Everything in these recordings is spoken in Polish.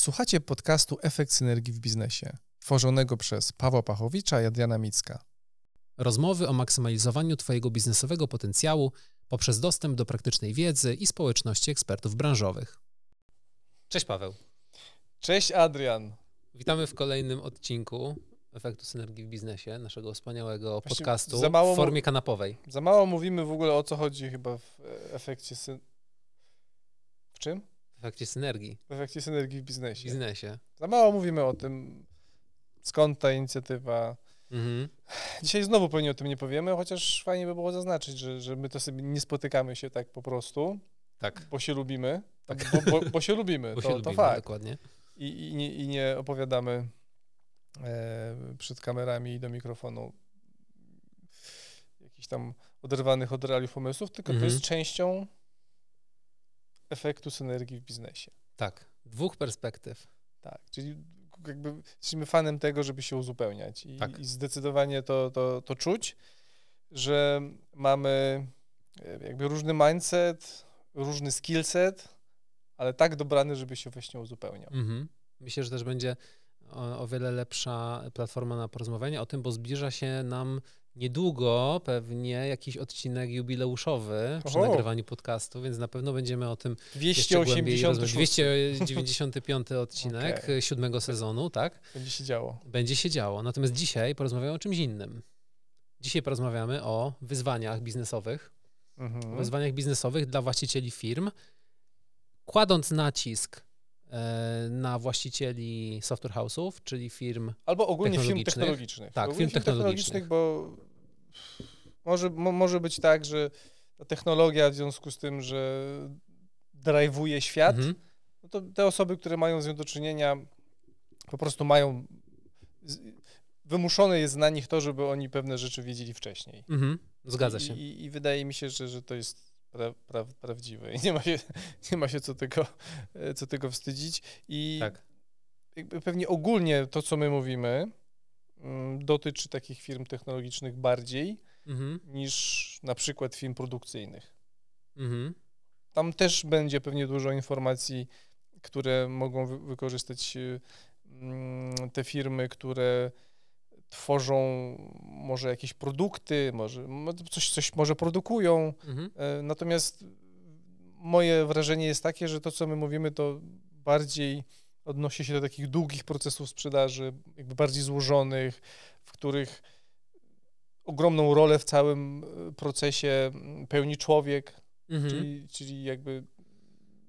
Słuchacie podcastu Efekt Synergii w Biznesie, tworzonego przez Pawła Pachowicza i Adriana Micka. Rozmowy o maksymalizowaniu Twojego biznesowego potencjału poprzez dostęp do praktycznej wiedzy i społeczności ekspertów branżowych. Cześć Paweł. Cześć Adrian. Witamy w kolejnym odcinku Efektu Synergii w Biznesie, naszego wspaniałego Właśnie podcastu za mało w formie kanapowej. Za mało mówimy w ogóle o co chodzi chyba w e, efekcie syn... W czym? W efekcie synergii W efekcie synergii w w biznesie. biznesie. Za mało mówimy o tym, skąd ta inicjatywa. Mhm. Dzisiaj znowu pewnie o tym nie powiemy, chociaż fajnie by było zaznaczyć, że, że my to sobie nie spotykamy się tak po prostu, Tak, bo się lubimy. Tak. Bo, bo, bo się lubimy, bo to, się to lubimy, fakt. dokładnie. I, i, nie, I nie opowiadamy e, przed kamerami i do mikrofonu jakichś tam oderwanych od realiów pomysłów, tylko Mhm. to jest częścią efektu synergii w biznesie. Tak, dwóch perspektyw. Tak, czyli jakby jesteśmy fanem tego, żeby się uzupełniać i, Tak. i zdecydowanie to, to, to czuć, że mamy e, jakby różny mindset, różny skillset, ale tak dobrany, żeby się właśnie uzupełniał. Mhm. Myślę, że też będzie o, o wiele lepsza platforma na porozmawianie o tym, bo zbliża się nam niedługo pewnie jakiś odcinek jubileuszowy przy Oho. nagrywaniu podcastu, więc na pewno będziemy o tym jeszcze głębiej 286 rozmawiać. 295 odcinek Okej. siódmego sezonu, tak? będzie się działo. Będzie się działo. Natomiast dzisiaj porozmawiamy o czymś innym. Dzisiaj porozmawiamy o wyzwaniach biznesowych, Mhm. wyzwaniach biznesowych dla właścicieli firm, kładąc nacisk na właścicieli software house'ów, czyli firm. Albo ogólnie firm technologicznych. technologicznych. Tak, firm technologicznych. bo może, mo, może być tak, że ta technologia w związku z tym, że drive'uje świat, Mhm. no to te osoby, które mają z nią do czynienia, po prostu mają. Wymuszone jest na nich to, żeby oni pewne rzeczy wiedzieli wcześniej. Mhm. Zgadza I, się. I, I wydaje mi się, że, że to jest pra, pra, prawdziwe. I nie ma się, nie ma się co, tego, e, co tego wstydzić. I Tak. pewnie ogólnie to, co my mówimy, mm, dotyczy takich firm technologicznych bardziej Mhm. niż na przykład firm produkcyjnych. Mhm. Tam też będzie pewnie dużo informacji, które mogą wy- wykorzystać y, mm, te firmy, które tworzą może jakieś produkty, może mo- coś, coś może produkują. Mhm. E, Natomiast moje wrażenie jest takie, że to, co my mówimy, to bardziej odnosi się do takich długich procesów sprzedaży, jakby bardziej złożonych, w których ogromną rolę w całym e, procesie mm, pełni człowiek, Mhm. czyli, czyli jakby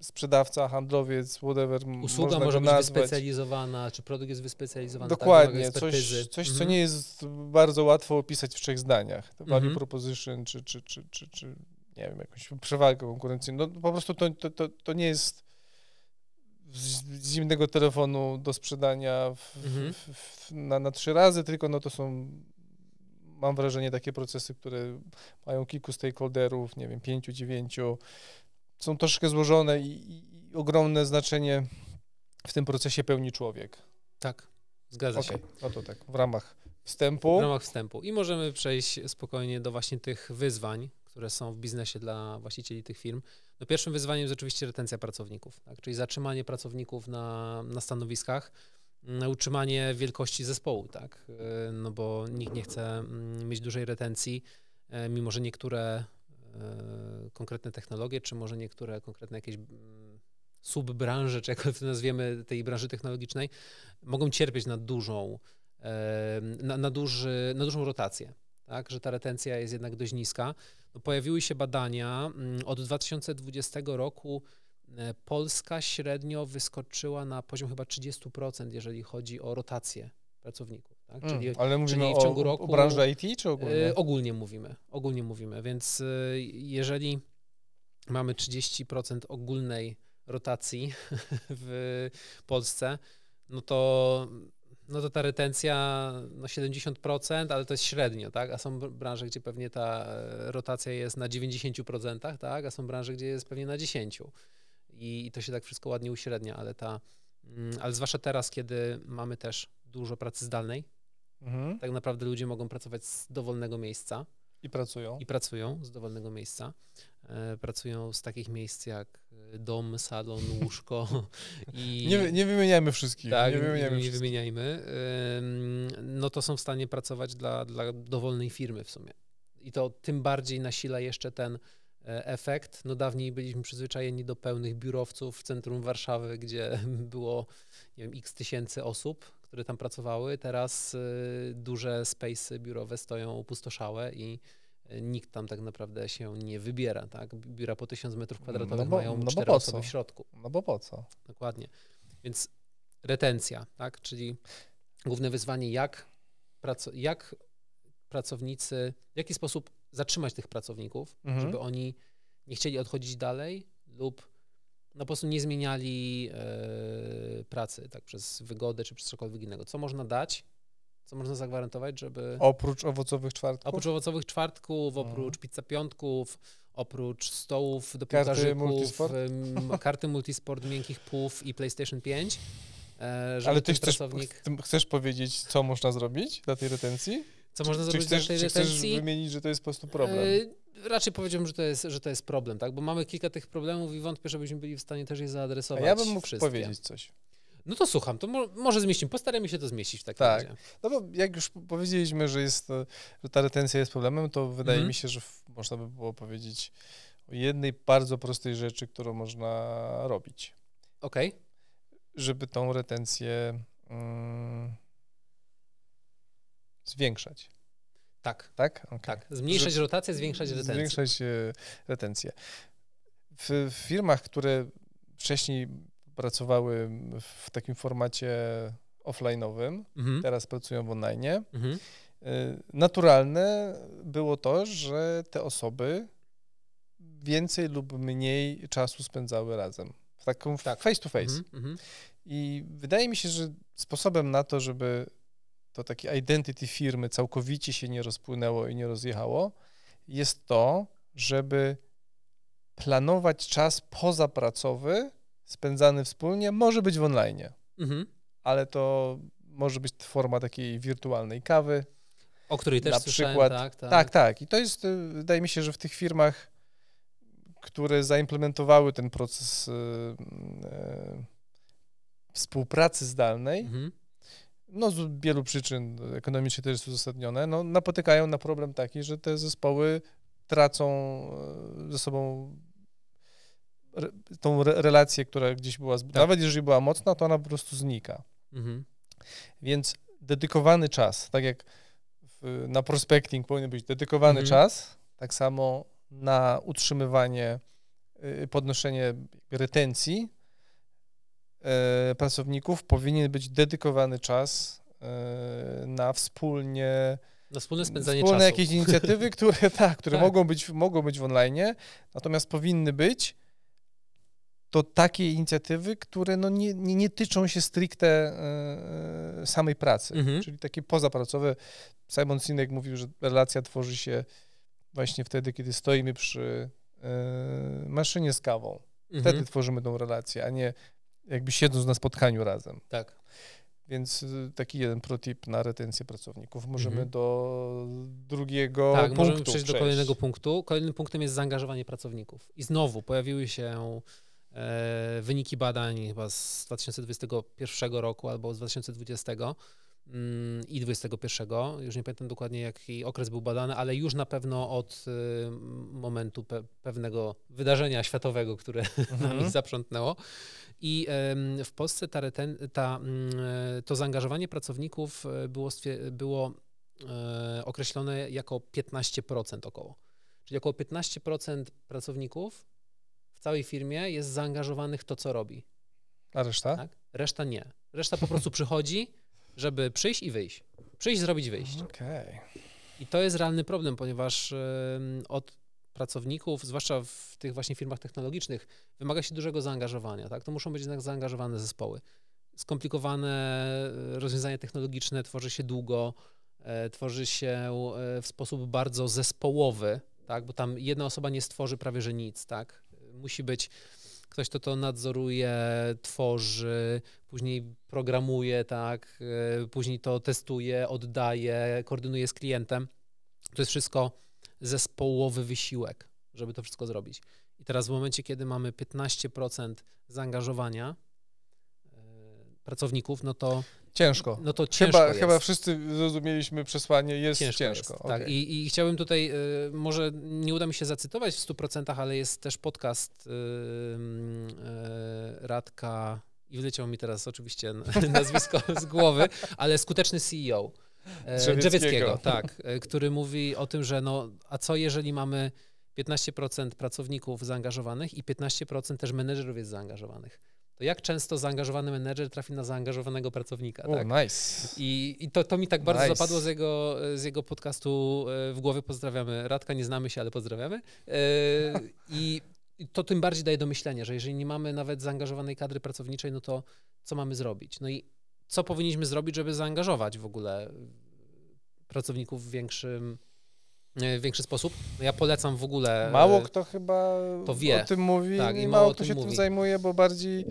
sprzedawca, handlowiec, whatever. Usługa może być nazwać. wyspecjalizowana, czy produkt jest wyspecjalizowany. Dokładnie, tak, coś, coś co Mhm. nie jest bardzo łatwo opisać w trzech zdaniach. To value Mhm. proposition, czy, czy, czy, czy, czy nie wiem, jakąś przewagę konkurencyjną. No, po prostu to, to, to, to nie jest z zimnego telefonu do sprzedania w, Mhm. w, w, na, na trzy razy, tylko no to są, mam wrażenie, takie procesy, które mają kilku stakeholderów, nie wiem, pięciu, dziewięciu, są troszkę złożone i, i, ogromne znaczenie w tym procesie pełni człowiek. Tak, zgadza się. Okej, no to tak, w ramach W wstępu. ramach wstępu. I możemy przejść spokojnie do właśnie tych wyzwań, które są w biznesie dla właścicieli tych firm. No pierwszym wyzwaniem jest oczywiście retencja pracowników, tak? czyli zatrzymanie pracowników na, na stanowiskach, utrzymanie wielkości zespołu, tak? Yy, no bo nikt nie chce mm, mieć dużej retencji, e, mimo że niektóre konkretne technologie, czy może niektóre konkretne jakieś mm, subbranże, czy jak to nazwiemy tej branży technologicznej, mogą cierpieć na dużą na, na, duży, na dużą rotację, tak, że ta retencja jest jednak dość niska. No, pojawiły się badania, mm, od 2020 roku e, Polska średnio wyskoczyła na poziom chyba 30%, jeżeli chodzi o rotację pracowników. Tak? Mm, Czyli ale mówimy czyli w o, ciągu o roku- branży IT czy ogólnie? E, ogólnie mówimy, ogólnie mówimy, więc e, jeżeli mamy 30% ogólnej rotacji w Polsce, no to, no to ta retencja no 70%, ale to jest średnio, tak? A są br- branże, gdzie pewnie ta e, rotacja jest na 90%, tak? A są branże, gdzie jest pewnie na 10%. I, i to się tak wszystko ładnie uśrednia, ale ta, mm, ale zwłaszcza teraz, kiedy mamy też dużo pracy zdalnej, Mhm. tak naprawdę ludzie mogą pracować z dowolnego miejsca. I pracują. I pracują z dowolnego miejsca. E, pracują z takich miejsc jak e, dom, salon, łóżko i... Nie, nie wymieniajmy wszystkich. Tak, nie nie, wymieniajmy nie wszystkich. wymieniajmy. Ym, No to są w stanie pracować dla, dla dowolnej firmy w sumie. I to tym bardziej nasila jeszcze ten e, efekt. No dawniej byliśmy przyzwyczajeni do pełnych biurowców w centrum Warszawy, gdzie było nie wiem, x tysięcy osób, które tam pracowały. Teraz y, duże space'y biurowe stoją opustoszałe i y, nikt tam tak naprawdę się nie wybiera. Tak? Biura po 1000 metrów kwadratowych No bo- mają no cztery osoby w środku. No bo po co? Dokładnie. Więc retencja, tak? Czyli główne wyzwanie, jak, praco- jak pracownicy, w jaki sposób zatrzymać tych pracowników, Mhm. żeby oni nie chcieli odchodzić dalej lub no po prostu nie zmieniali e, pracy tak przez wygodę czy przez cokolwiek innego. Co można dać, co można zagwarantować, żeby Oprócz owocowych czwartków? oprócz owocowych czwartków, Mhm. oprócz pizza piątków, oprócz stołów do Karty multisport? karty multisport miękkich pów i PlayStation 5, e, Ale ty chcesz, pracownik... chcesz powiedzieć, co można zrobić dla tej retencji? Co można czy zrobić chcesz, dla tej czy chcesz retencji? wymienić, że to jest po prostu problem? E, raczej powiedziałbym, że to, jest, że to jest problem, tak? Bo mamy kilka tych problemów i wątpię, żebyśmy byli w stanie też je A zaadresować. ja bym mógł wszystkie. powiedzieć coś. No to słucham, to mo może zmieścimy. Postaramy się to zmieścić w takim Tak. razie. No bo jak już powiedzieliśmy, że, jest, że ta retencja jest problemem, to wydaje Mhm. mi się, że można by było powiedzieć o jednej bardzo prostej rzeczy, którą można robić, Okej, żeby tą retencję mm, zwiększać. Tak, Tak? Okej. tak. Zmniejszać rotację, zwiększać retencję. Zwiększać e, retencję. W, w firmach, które wcześniej pracowały w takim formacie offline'owym, Mhm. teraz pracują w online, Mhm. naturalne było to, że te osoby więcej lub mniej czasu spędzały razem. W taką Tak. face to face. Mhm. Mhm. I wydaje mi się, że sposobem na to, żeby to takie identity firmy całkowicie się nie rozpłynęło i nie rozjechało, jest to, żeby planować czas pozapracowy spędzany wspólnie, może być w online, Mhm. ale to może być forma takiej wirtualnej kawy. O której też Na przykład- tak, tak. Tak, tak. I to jest, y, wydaje mi się, że w tych firmach, które zaimplementowały ten proces y, y, współpracy zdalnej, Mhm. No z wielu przyczyn ekonomicznie to jest uzasadnione, no napotykają na problem taki, że te zespoły tracą e, ze sobą re, tą re, relację, która gdzieś była, Tak. nawet jeżeli była mocna, to ona po prostu znika. Mhm. Więc dedykowany czas, tak jak w, na prospecting powinien być dedykowany Mhm. czas, tak samo na utrzymywanie, y, podnoszenie retencji pracowników powinien być dedykowany czas e, na wspólnie Na wspólne spędzanie wspólne czasu. jakieś inicjatywy, które tak, które Tak. mogą być mogą być w online, natomiast powinny być to takie inicjatywy, które no nie, nie, nie tyczą się stricte e, samej pracy, Mhm. czyli takie pozapracowe. Simon Sinek mówił, że relacja tworzy się właśnie wtedy, kiedy stoimy przy e, maszynie z kawą. Mhm. Wtedy tworzymy tą relację, a nie jakby siedząc na spotkaniu razem. Tak. Więc y, taki jeden protip na retencję pracowników. Możemy Mhm. do drugiego Tak, punktu możemy przejść do kolejnego punktu. Kolejnym punktem jest zaangażowanie pracowników. I znowu pojawiły się e, wyniki badań chyba z 2021 roku albo z 2020 mm, i 2021. Już nie pamiętam dokładnie, jaki okres był badany, ale już na pewno od y, momentu pe pewnego wydarzenia światowego, które nami Mhm. zaprzątnęło. I w Polsce ta, ta, mm, e, to zaangażowanie pracowników e, było, było e, określone jako 15% około. Czyli około 15% pracowników w całej firmie jest zaangażowanych w to, co robi. A reszta? Tak? Reszta nie. Reszta po prostu przychodzi, żeby przyjść i wyjść. Przyjść, zrobić, wyjść. Okej. I to jest realny problem, ponieważ od pracowników, zwłaszcza w tych właśnie firmach technologicznych, wymaga się dużego zaangażowania. Tak? To muszą być jednak zaangażowane zespoły. Skomplikowane e, rozwiązania technologiczne tworzy się długo, e, tworzy się e, w sposób bardzo zespołowy, tak? bo tam jedna osoba nie stworzy prawie że nic. Tak? Musi być ktoś, kto to nadzoruje, tworzy, później programuje, tak? e, później to testuje, oddaje, koordynuje z klientem. To jest wszystko zespołowy wysiłek, żeby to wszystko zrobić. I teraz w momencie, kiedy mamy 15% zaangażowania e, pracowników, no to Ciężko. No to ciężko chyba, jest. chyba wszyscy zrozumieliśmy przesłanie, jest ciężko. ciężko ciężko. Tak, okay. I, i chciałbym tutaj, y, może nie uda mi się zacytować w 100%, ale jest też podcast y, y, Radka, i wyleciało mi teraz oczywiście nazwisko z głowy, ale skuteczny CEO. e, Drzewieckiego. Drzewieckiego, tak, e, który mówi o tym, że no, a co jeżeli mamy 15% pracowników zaangażowanych i 15% też menedżerów jest zaangażowanych. To jak często zaangażowany menedżer trafi na zaangażowanego pracownika? O, tak? nice. I, I, to, to mi tak bardzo Nice. zapadło z jego, z jego podcastu e, w głowie. Pozdrawiamy. Radka, nie znamy się, ale pozdrawiamy. E, I to tym bardziej daje do myślenia, że jeżeli nie mamy nawet zaangażowanej kadry pracowniczej, no to co mamy zrobić? No i co powinniśmy zrobić, żeby zaangażować w ogóle pracowników w większym, w większy sposób? No ja polecam w ogóle. e, Mało kto chyba to wie. o tym mówi Tak, i mało kto się mówi. tym zajmuje, bo bardziej y,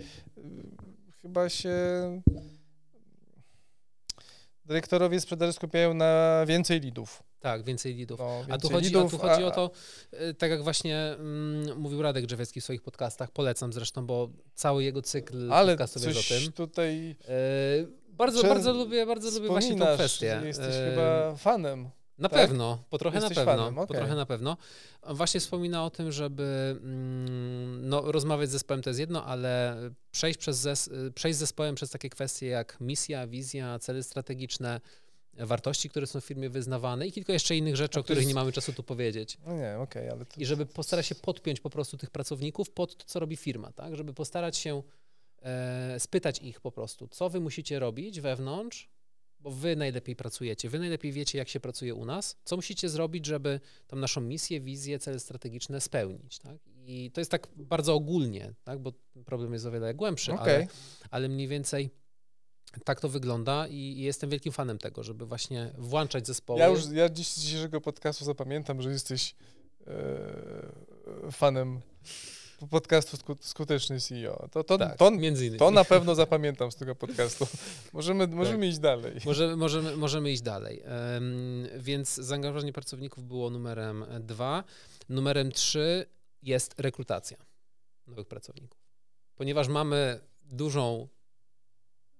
chyba się dyrektorowie sprzedaży skupiają na więcej lidów. Tak, więcej lidów. No, A tu, więcej chodzi, lidów, a tu chodzi a- o to, e, tak jak właśnie mm, mówił Radek Drzewiecki w swoich podcastach, polecam zresztą, bo cały jego cykl Ale podcastowy jest o tym. tutaj E, bardzo, bardzo lubię, bardzo lubię właśnie wspominasz, kwestię. Jesteś E, chyba fanem. Na tak? pewno, po trochę Jesteś na pewno. fanem, Po trochę na pewno. Właśnie wspomina o tym, żeby mm, no, rozmawiać z zespołem to jest jedno, ale przejść, przez zes przejść z zespołem przez takie kwestie jak misja, wizja, cele strategiczne, wartości, które są w firmie wyznawane i kilka jeszcze innych rzeczy, o których jest- nie mamy czasu tu powiedzieć. No nie, okej, ale to... I żeby postarać się podpiąć po prostu tych pracowników pod to, co robi firma, tak? Żeby postarać się e, spytać ich po prostu, co wy musicie robić wewnątrz, bo wy najlepiej pracujecie, wy najlepiej wiecie, jak się pracuje u nas, co musicie zrobić, żeby tą naszą misję, wizję, cele strategiczne spełnić, tak? I to jest tak bardzo ogólnie, tak? Bo problem jest o wiele głębszy, Okej. ale, ale mniej więcej tak to wygląda i, i jestem wielkim fanem tego, żeby właśnie włączać zespoły. Ja już ja dziś z dzisiejszego podcastu zapamiętam, że jesteś e, fanem podcastu sku, Skuteczny CEO. To, to, tak, to, między innymi. to na pewno zapamiętam z tego podcastu. Możemy, możemy iść dalej. Może, możemy, możemy iść dalej. Em, więc zaangażowanie pracowników było numerem dwa. Numerem trzy jest rekrutacja nowych pracowników. Ponieważ mamy dużą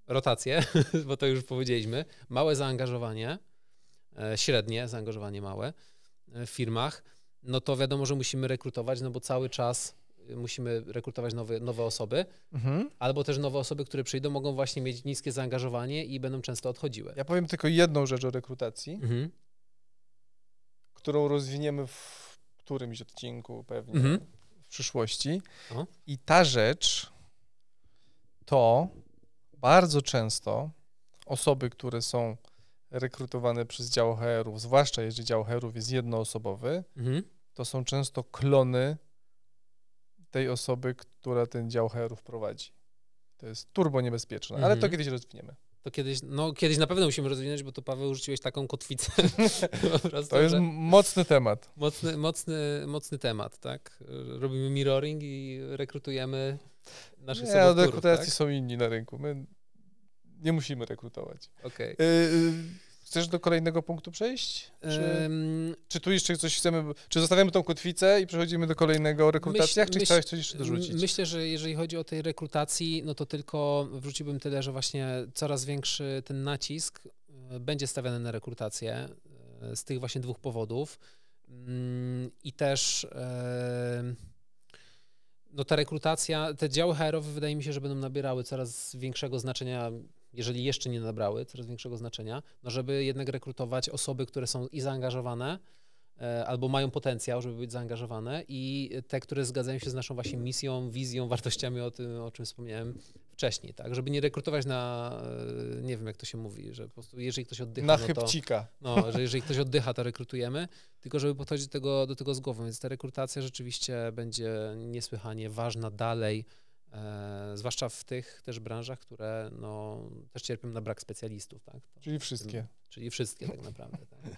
rotację, bo to już powiedzieliśmy, małe zaangażowanie, e, średnie zaangażowanie małe e, w firmach, no to wiadomo, że musimy rekrutować, no bo cały czas musimy rekrutować nowe, nowe osoby, Mhm. albo też nowe osoby, które przyjdą, mogą właśnie mieć niskie zaangażowanie i będą często odchodziły. Ja powiem tylko jedną rzecz o rekrutacji, Mhm. którą rozwiniemy w którymś odcinku pewnie Mhm. w przyszłości. O. I ta rzecz to bardzo często osoby, które są rekrutowane przez dział HR-ów, zwłaszcza jeżeli dział HR-ów jest jednoosobowy, Mhm. to są często klony tej osoby, która ten dział HR-ów prowadzi. To jest turbo niebezpieczne, ale to Mhm. kiedyś rozwiniemy. To kiedyś, no kiedyś na pewno musimy rozwinąć, bo tu Paweł rzuciłeś taką kotwicę. prostu, To jest mocny temat. mocny, mocny, mocny temat, tak? Robimy mirroring i rekrutujemy naszych Nie, od sobowtórów, rekrutacji tak? są inni na rynku. My nie musimy rekrutować. Okej. Y, y, chcesz do kolejnego punktu przejść? Czy, czy tu jeszcze coś chcemy, czy zostawiamy tą kotwicę i przechodzimy do kolejnego o rekrutacjach, czy myśl- chciałeś coś jeszcze dorzucić? Myślę, że jeżeli chodzi o tej rekrutacji, no to tylko wrzuciłbym tyle, że właśnie coraz większy ten nacisk e, będzie stawiany na rekrutację e, z tych właśnie dwóch powodów. Mm, I też no ta rekrutacja, te działy HR-owe wydaje mi się, że będą nabierały coraz większego znaczenia, jeżeli jeszcze nie nabrały, coraz większego znaczenia, no żeby jednak rekrutować osoby, które są i zaangażowane, e, albo mają potencjał, żeby być zaangażowane i te, które zgadzają się z naszą właśnie misją, wizją, wartościami, o tym, o czym wspomniałem wcześniej, tak, żeby nie rekrutować na, e, nie wiem jak to się mówi, że po prostu jeżeli ktoś oddycha, Na no to, chybcika. no, że jeżeli ktoś oddycha, to rekrutujemy, tylko żeby podchodzić do tego, do tego z głową, więc ta rekrutacja rzeczywiście będzie niesłychanie ważna dalej, e, zwłaszcza w tych też branżach, które no, też cierpią na brak specjalistów, tak, to, Czyli wszystkie. czyli wszystkie tak naprawdę, tak. Okej.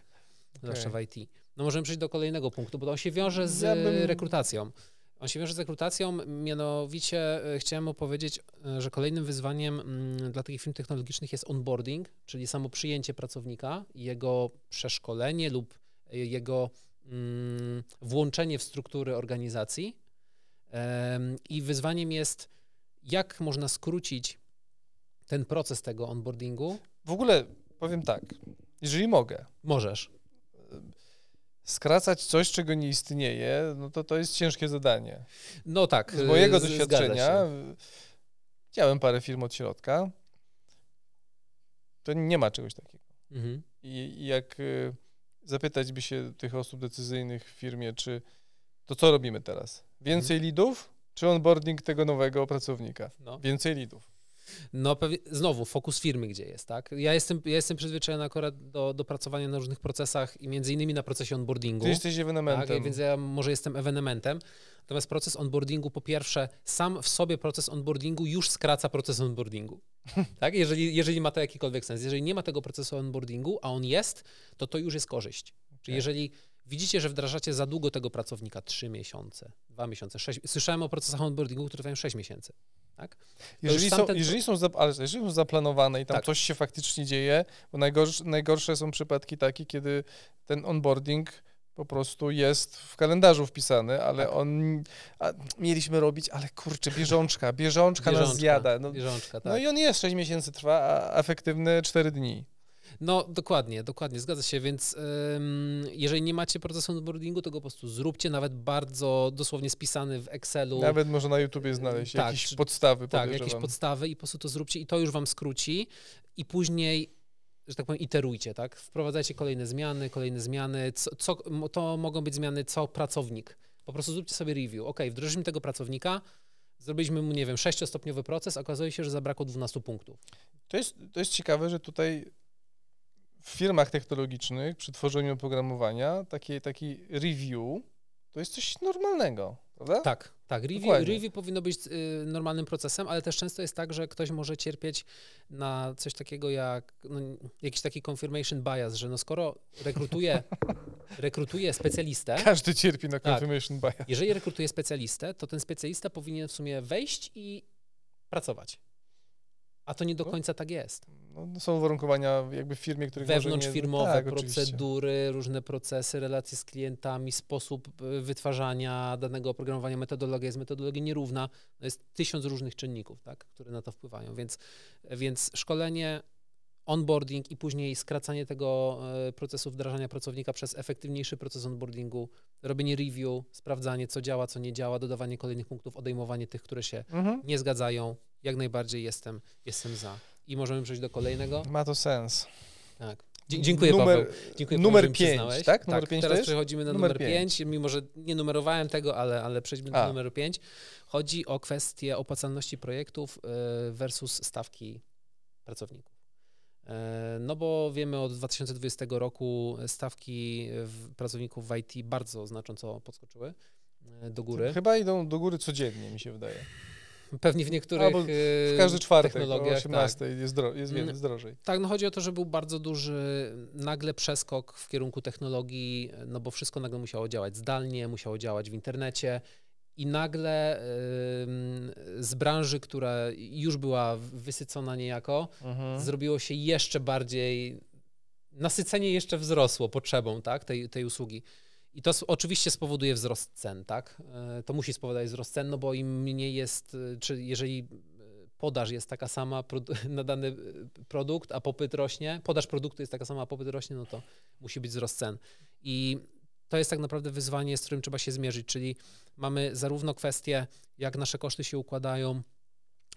zwłaszcza w IT. No możemy przejść do kolejnego punktu, bo on się wiąże z Ja bym- rekrutacją. On się wiąże z rekrutacją, mianowicie e, chciałem opowiedzieć, e, że kolejnym wyzwaniem mm, dla takich firm technologicznych jest onboarding, czyli samo przyjęcie pracownika i jego przeszkolenie lub jego mm, włączenie w struktury organizacji i wyzwaniem jest, jak można skrócić ten proces tego onboardingu. W ogóle powiem tak, jeżeli mogę. Możesz. Skracać coś, czego nie istnieje, no to to jest ciężkie zadanie. No tak. Z mojego doświadczenia, widziałem parę firm od środka, to nie ma czegoś takiego. Mhm. I, I, jak y, zapytać by się tych osób decyzyjnych w firmie, czy to co robimy teraz? Więcej mhm. lidów, czy onboarding tego nowego pracownika? No. Więcej lidów. No znowu, fokus firmy gdzie jest, tak? Ja jestem, ja jestem przyzwyczajony akurat do, do pracowania na różnych procesach i między innymi na procesie onboardingu. Ty jesteś ewenementem. Tak, więc ja może jestem ewenementem. Natomiast proces onboardingu, po pierwsze, sam w sobie proces onboardingu już skraca proces onboardingu. tak? Jeżeli, jeżeli ma to jakikolwiek sens. Jeżeli nie ma tego procesu onboardingu, a on jest, to to już jest korzyść. Okay. Czyli jeżeli widzicie, że wdrażacie za długo tego pracownika, 3 miesiące, 2 miesiące, 6, słyszałem o procesach onboardingu, które trwają 6 miesięcy. Tak? Jeżeli są, ten... jeżeli, są ale jeżeli są zaplanowane i tam tak. coś się faktycznie dzieje, bo najgorsze, najgorsze są przypadki takie, kiedy ten onboarding po prostu jest w kalendarzu wpisany, ale tak. on a, mieliśmy robić, ale kurczę, bieżączka, bieżączka, bieżączka nas zjada. No, bieżączka, tak. no i on jest 6 miesięcy trwa, a efektywny 4 dni. No dokładnie, dokładnie, zgadza się, więc um, jeżeli nie macie procesu onboardingu, to go po prostu zróbcie, nawet bardzo dosłownie spisany w Excelu. Nawet można na YouTubie znaleźć tak, jakieś podstawy, Tak, jakieś podstawy i po prostu to zróbcie i to już wam skróci i później że tak powiem, iterujcie, tak? Wprowadzajcie kolejne zmiany, kolejne zmiany. Co, co, to mogą być zmiany co pracownik. Po prostu zróbcie sobie review. Ok, wdrożyliśmy tego pracownika, zrobiliśmy mu, nie wiem, sześciostopniowy proces, okazuje się, że zabrakło 12 punktów. To jest, to jest ciekawe, że tutaj w firmach technologicznych przy tworzeniu oprogramowania taki, taki review to jest coś normalnego, prawda? Tak, tak. Review, review powinno być y, normalnym procesem, ale też często jest tak, że ktoś może cierpieć na coś takiego jak no, jakiś taki confirmation bias, że no skoro rekrutuje, rekrutuje specjalistę. Każdy cierpi na tak. confirmation tak, bias. Jeżeli rekrutuje specjalistę, to ten specjalista powinien w sumie wejść i pracować. A to nie do no. końca tak jest. No, są uwarunkowania jakby w firmie, których Wewnątrzfirmowe, tak, procedury, oczywiście. różne procesy, relacje z klientami, sposób e, wytwarzania danego oprogramowania, metodologia jest metodologia nierówna. No jest tysiąc różnych czynników, tak, które na to wpływają, więc, więc szkolenie onboarding i później skracanie tego e, procesu wdrażania pracownika przez efektywniejszy proces onboardingu, robienie review, sprawdzanie, co działa, co nie działa, dodawanie kolejnych punktów, odejmowanie tych, które się mhm. nie zgadzają. Jak najbardziej jestem, jestem za. I możemy przejść do kolejnego. Ma to sens. Tak. dziękuję numer, Paweł. Dziękuję, numer 5, tak? Numer tak, 5 teraz przechodzimy na numer 5, mimo że nie numerowałem tego, ale, ale przejdźmy do numeru 5. Chodzi o kwestię opłacalności projektów e, versus stawki pracowników. E, no bo wiemy od 2020 roku stawki pracowników w IT bardzo znacząco podskoczyły e, do góry. Chyba idą do góry codziennie, mi się wydaje. Pewnie w niektórych Albo w każdy czwartek technologiach, o 18 tak. jest, dro jest, jest drożej. Tak, no chodzi o to, że był bardzo duży nagle przeskok w kierunku technologii, no bo wszystko nagle musiało działać zdalnie, musiało działać w internecie i nagle z branży, która już była wysycona niejako, mhm. zrobiło się jeszcze bardziej, nasycenie jeszcze wzrosło potrzebą tak, tej, tej usługi. I to oczywiście spowoduje wzrost cen, tak? E, to musi spowodować wzrost cen, no bo im mniej jest, e, czy jeżeli e, podaż jest taka sama na dany produkt, a popyt rośnie, podaż produktu jest taka sama, a popyt rośnie, no to musi być wzrost cen. I to jest tak naprawdę wyzwanie, z którym trzeba się zmierzyć, czyli mamy zarówno kwestię, jak nasze koszty się układają,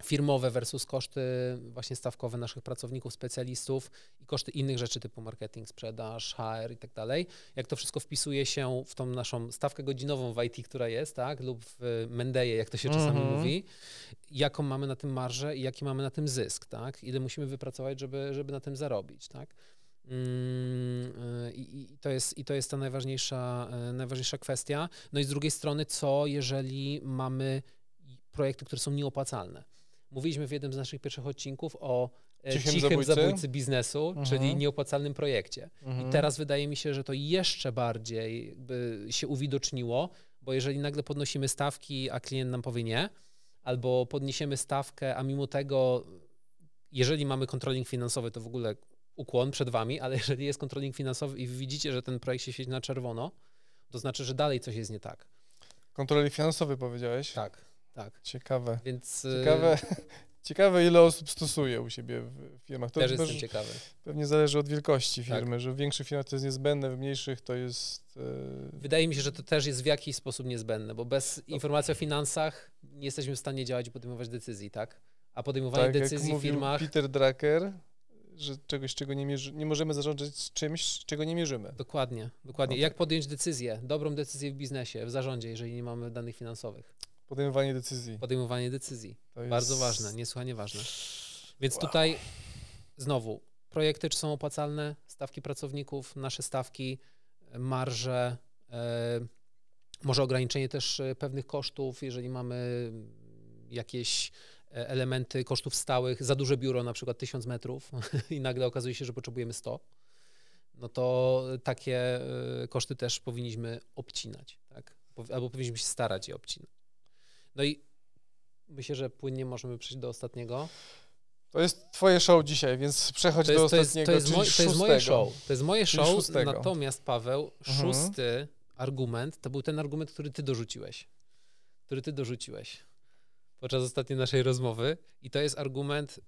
firmowe versus koszty właśnie stawkowe naszych pracowników, specjalistów i koszty innych rzeczy typu marketing, sprzedaż, HR i tak dalej. Jak to wszystko wpisuje się w tą naszą stawkę godzinową w IT, która jest, tak, lub w Mendeje, jak to się czasami mm -hmm. mówi, jaką mamy na tym marżę i jaki mamy na tym zysk, tak, ile musimy wypracować, żeby, żeby na tym zarobić, tak. Mm, I, I, to jest, I to jest ta najważniejsza, e, najważniejsza kwestia. No i z drugiej strony, co jeżeli mamy projekty, które są nieopłacalne? Mówiliśmy w jednym z naszych pierwszych odcinków o e, cichym, cichym zabójcy? zabójcy? biznesu, mhm. czyli nieopłacalnym projekcie. Mhm. I teraz wydaje mi się, że to jeszcze bardziej się uwidoczniło, bo jeżeli nagle podnosimy stawki, a klient nam powie nie, albo podniesiemy stawkę, a mimo tego, jeżeli mamy kontroling finansowy, to w ogóle ukłon przed wami, ale jeżeli jest kontroling finansowy i widzicie, że ten projekt się świeci na czerwono, to znaczy, że dalej coś jest nie tak. Kontroli finansowy powiedziałeś? Tak, tak. Ciekawe. Więc y, Ciekawe, ciekawe ile osób stosuje u siebie w firmach. To też jestem ciekawy. pewnie zależy od wielkości Tak. firmy, że w większych firmach to jest niezbędne, w mniejszych to jest... e, Wydaje mi się, że to też jest w jakiś sposób niezbędne, bo bez informacji o finansach nie jesteśmy w stanie działać i podejmować decyzji, tak? A podejmowanie tak, decyzji w firmach. Peter Drucker, że czegoś, czego nie mierzy, nie możemy zarządzać czymś, czego nie mierzymy. Dokładnie, dokładnie. No Jak podjąć decyzję, dobrą decyzję w biznesie, w zarządzie, jeżeli nie mamy danych finansowych? Podejmowanie decyzji. Podejmowanie decyzji. Jest... Bardzo ważne, niesłychanie ważne. Więc Wow. tutaj znowu, projekty czy są opłacalne, stawki pracowników, nasze stawki, marże, e, może ograniczenie też e, pewnych kosztów, jeżeli mamy jakieś elementy kosztów stałych, za duże biuro, na przykład 1000 metrów i nagle okazuje się, że potrzebujemy 100, no to takie e, koszty też powinniśmy obcinać, tak? Albo powinniśmy się starać je obcinać. No i myślę, że płynnie możemy przejść do ostatniego. To jest twoje show dzisiaj, więc przechodź To do jest, to, jest, ostatniego, to, jest to jest moje show. To jest moje show. szóstego. Natomiast Paweł, Mhm. szósty argument to był ten argument, który ty dorzuciłeś. Który ty dorzuciłeś podczas ostatniej naszej rozmowy. I to jest argument,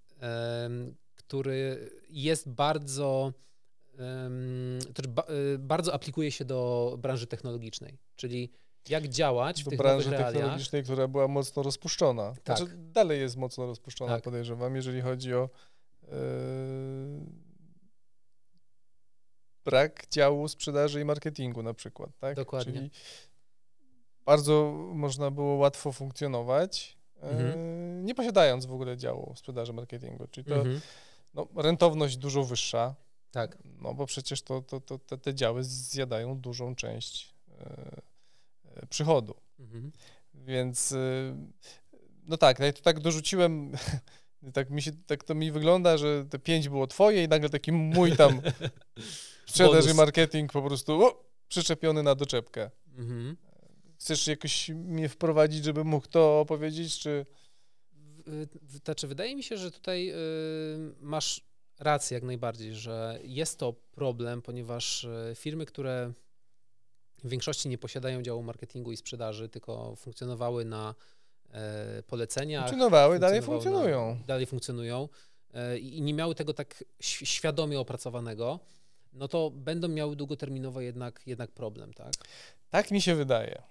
który jest bardzo. ba, y, bardzo aplikuje się do branży technologicznej, czyli jak działać w do tych branży technologicznej, która była mocno rozpuszczona. Tak. Znaczy, dalej jest mocno rozpuszczona, Tak. podejrzewam, jeżeli chodzi o e, brak działu sprzedaży i marketingu na przykład, tak? Dokładnie. Czyli bardzo można było łatwo funkcjonować, Mhm. nie posiadając w ogóle działu sprzedaży marketingu. Czyli to Mhm. no, rentowność dużo wyższa, Tak. no bo przecież to, to, to, te, te działy zjadają dużą część e, e, przychodu. Mhm. Więc no tak, ja to tak dorzuciłem, tak mi się, tak to mi wygląda, że te pięć było twoje i nagle taki mój tam sprzedaż i marketing po prostu o, przyczepiony na doczepkę. Mhm. Chcesz jakoś mnie wprowadzić, żebym mógł to opowiedzieć, czy... Znaczy, wydaje mi się, że tutaj y, masz rację jak najbardziej, że jest to problem, ponieważ y, firmy, które w większości nie posiadają działu marketingu i sprzedaży, tylko funkcjonowały na e, poleceniach, Funkcjonowały, dalej funkcjonują. Na, dalej funkcjonują e, i nie miały tego tak świadomie opracowanego, no to będą miały długoterminowo jednak, jednak problem, tak? Tak mi się wydaje.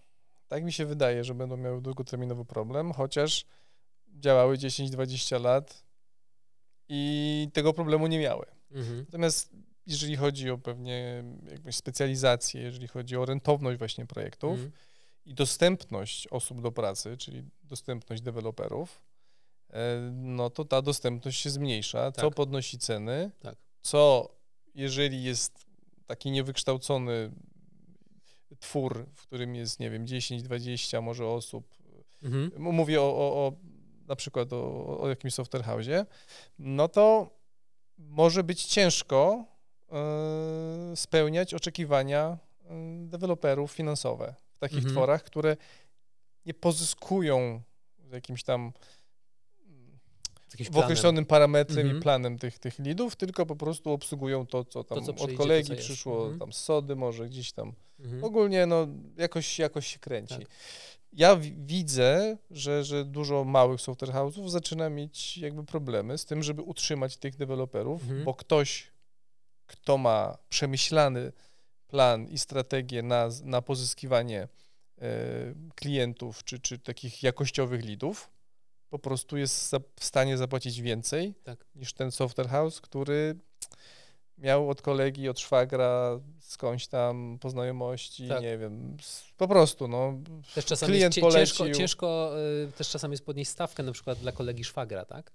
Tak mi się wydaje, że będą miały długoterminowy problem, chociaż działały 10-20 lat i tego problemu nie miały. Mhm. Natomiast jeżeli chodzi o pewnie jakąś specjalizację, jeżeli chodzi o rentowność właśnie projektów Mhm. i dostępność osób do pracy, czyli dostępność deweloperów, e, no to ta dostępność się zmniejsza, co Tak. podnosi ceny, Tak. co jeżeli jest taki niewykształcony twór, w którym jest, nie wiem, 10-20 może osób, Mhm. Mówię o, o, o na przykład o, o jakimś software house'ie, no to może być ciężko e, spełniać oczekiwania e, deweloperów finansowe w takich Mhm. tworach, które nie pozyskują z jakimś tam w określonym parametrem Mhm. i planem tych, tych lidów, tylko po prostu obsługują to, co tam co przyjdzie, od to, kolegi co przyszło, Mhm. tam z sody może gdzieś tam Mhm. Ogólnie no, jakoś, jakoś się kręci. Tak. Ja wi- widzę, że, że dużo małych software house'ów zaczyna mieć jakby problemy z tym, żeby utrzymać tych deweloperów, Mhm. bo ktoś, kto ma przemyślany plan i strategię na, na pozyskiwanie e, klientów czy, czy takich jakościowych lidów, po prostu jest w stanie zapłacić więcej Tak. niż ten software house, który miał od kolegi, od szwagra, skądś tam po znajomości, Tak. nie wiem, po prostu, no. Też czasami Klient jest cie- ciężko, polecił. ciężko y, też czasami jest podnieść stawkę na przykład dla kolegi szwagra, tak?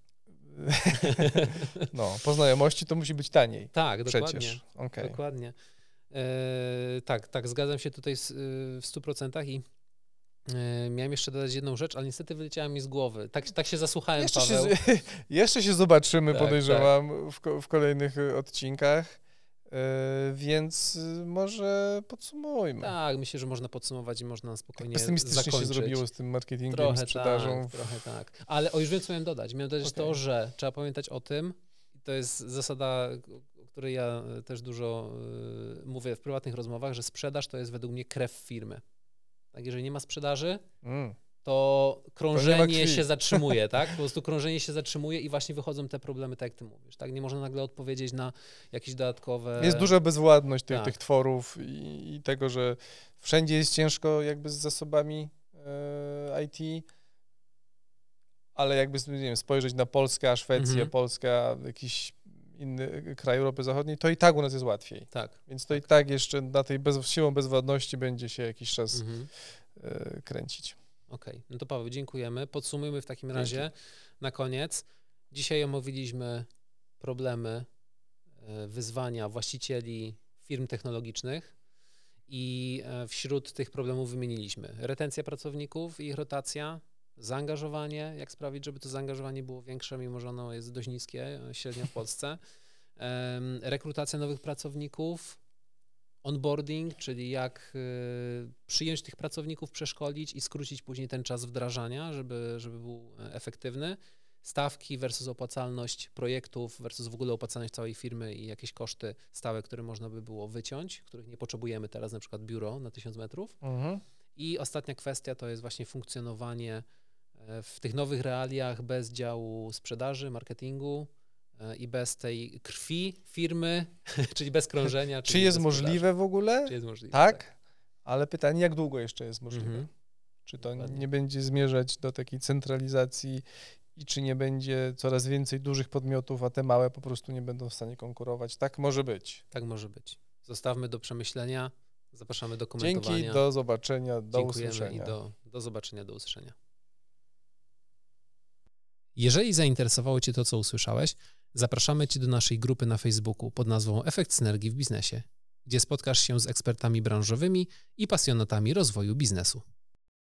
no, po znajomości to musi być taniej. Tak, dokładnie. Przecież. Dokładnie. E, tak, tak, zgadzam się tutaj z, y, w 100% i miałem jeszcze dodać jedną rzecz, ale niestety wyleciała mi z głowy. Tak, tak się zasłuchałem, Jeszcze się, Paweł. z- jeszcze się zobaczymy, Tak, podejrzewam, W, ko- w kolejnych y, odcinkach, y, więc może podsumujmy. Tak, myślę, że można podsumować i można spokojnie Pesymistycznie zakończyć. się zrobiło z tym marketingiem, Trochę sprzedażą. tak, trochę tak. Ale o, już wiem, co miałem dodać. Miałem dodać to, Okej. że trzeba pamiętać o tym, to jest zasada, której ja e, też dużo mówię w prywatnych rozmowach, że sprzedaż to jest według mnie krew firmy. Tak, jeżeli nie ma sprzedaży, Mm. to krążenie krwi. się zatrzymuje, tak? Po prostu krążenie się zatrzymuje i właśnie wychodzą te problemy, tak jak ty mówisz, tak? Nie można nagle odpowiedzieć na jakieś dodatkowe... Jest duża bezwładność tych, tak. tych tworów i, i tego, że wszędzie jest ciężko jakby z zasobami e, IT, ale jakby nie wiem, spojrzeć na Polskę, Szwecję, Mhm. Polska, jakiś inny kraj Europy Zachodniej, to i tak u nas jest łatwiej. Tak. Więc to i tak jeszcze na tej bez, siłą bezwładności będzie się jakiś czas Mhm. e, kręcić. Okej, no to Paweł, dziękujemy. Podsumujmy w takim Dzięki. razie na koniec. Dzisiaj omówiliśmy problemy, e, wyzwania właścicieli firm technologicznych i e, wśród tych problemów wymieniliśmy retencja pracowników i ich rotacja, zaangażowanie, jak sprawić, żeby to zaangażowanie było większe, mimo że ono jest dość niskie średnio w Polsce, rekrutacja nowych pracowników, onboarding, czyli jak y, przyjąć tych pracowników, przeszkolić i skrócić później ten czas wdrażania, żeby, żeby był e, efektywny. Stawki versus opłacalność projektów versus w ogóle opłacalność całej firmy i jakieś koszty stałe, które można by było wyciąć, których nie potrzebujemy teraz, na przykład biuro na 1000 metrów. Mhm. I ostatnia kwestia to jest właśnie funkcjonowanie w tych nowych realiach bez działu sprzedaży, marketingu e, i bez tej krwi firmy, czyli bez krążenia. Czy czyli jest bez sprzedaży. możliwe w ogóle? Czy jest możliwe? Tak, ale pytanie, jak długo jeszcze jest możliwe? Mhm. Czy to Dokładnie. nie będzie zmierzać do takiej centralizacji i czy nie będzie coraz więcej dużych podmiotów, a te małe po prostu nie będą w stanie konkurować? Tak może być. Tak może być. Zostawmy do przemyślenia. Zapraszamy do komentowania. Dzięki, do zobaczenia, do Dziękujemy usłyszenia. i do, do zobaczenia, do usłyszenia. Jeżeli zainteresowało Cię to, co usłyszałeś, zapraszamy Cię do naszej grupy na Facebooku pod nazwą Efekt Synergii w Biznesie, gdzie spotkasz się z ekspertami branżowymi i pasjonatami rozwoju biznesu.